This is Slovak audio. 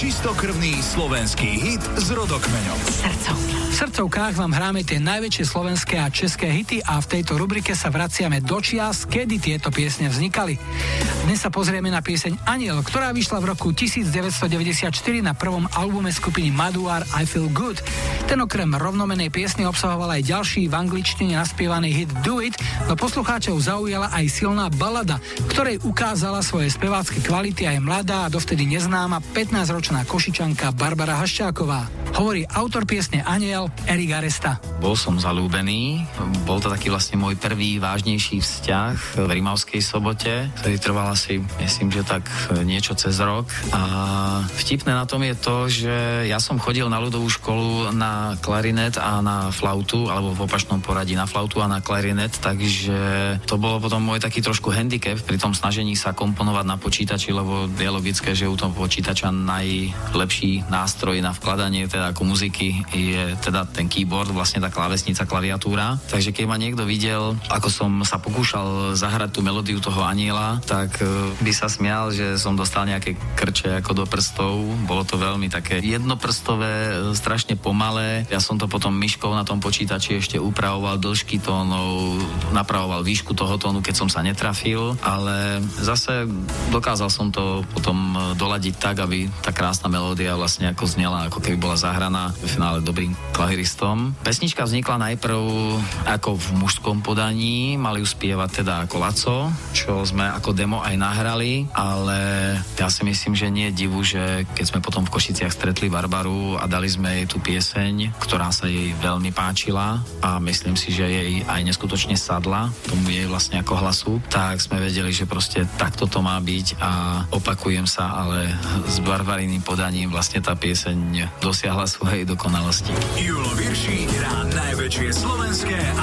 Čistokrvný slovenský hit s rodokmeňom. Srdcov. V srdcovkách vám hráme tie najväčšie slovenské a české hity a v tejto rubrike sa vraciame do čias, kedy tieto piesne vznikali. Dnes sa pozrieme na pieseň Aniel, ktorá vyšla v roku 1994 na prvom albume skupiny Maduar I Feel Good. Ten okrem rovnomenej piesny obsahoval aj ďalší v angličtine naspievaný hit Do It, no poslucháčov zaujala aj silná balada, ktorej ukázala svoje spevácké kvality aj mladá a dovtedy neznáma 15-ročná košičanka Barbara Haščáková. Hovorí autor piesne Aniel Erik Aresta. Bol som zalúbený, bol to taký vlastne môj prvý vážnejší vzťah v Rimavskej sobote, ktorý trval asi, myslím, že tak niečo cez rok. A vtipné na tom je to, že ja som chodil na ľudovú školu na klarinet a na flautu, alebo v opačnom poradí na flautu a na klarinet, takže to bolo potom môj taký trošku handicap pri tom snažení sa komponovať na počítači, lebo je logické, že u toho počítača najlepší nástroj na vkladanie teda ako muziky je teda ten keyboard, vlastne tá klávesnica, klaviatúra. Takže keď ma niekto videl, ako som sa pokúšal zahrať tú melódiu toho aniela, tak e, by sa smial, že som dostal nejaké krče ako do prstov. Bolo to veľmi také jednoprstové, e, strašne pomalé. Ja som to potom myškou na tom počítači ešte upravoval dĺžky tónov, napravoval výšku toho tónu, keď som sa netrafil, ale zase dokázal som to potom e, doladiť tak, aby tá krásna melódia vlastne ako znela, ako keby bola zahraná v finále dobrým klaviristom. Pesnička vznikla najprv ako v mužskom podaní, mali ju spievať teda ako Laco, čo sme ako demo aj nahrali, ale ja si myslím, že nie je divu, že keď sme potom v Košiciach stretli Barbaru a dali sme jej tú pieseň, ktorá sa jej veľmi páčila a myslím si, že jej aj neskutočne sadla tomu jej vlastne ako hlasu, tak sme vedeli, že proste takto to má byť a opakujem sa, ale s barbariným podaním vlastne tá pieseň dosiahla svojej dokonalosti. Julo Virší hrá najväčšie slovenské a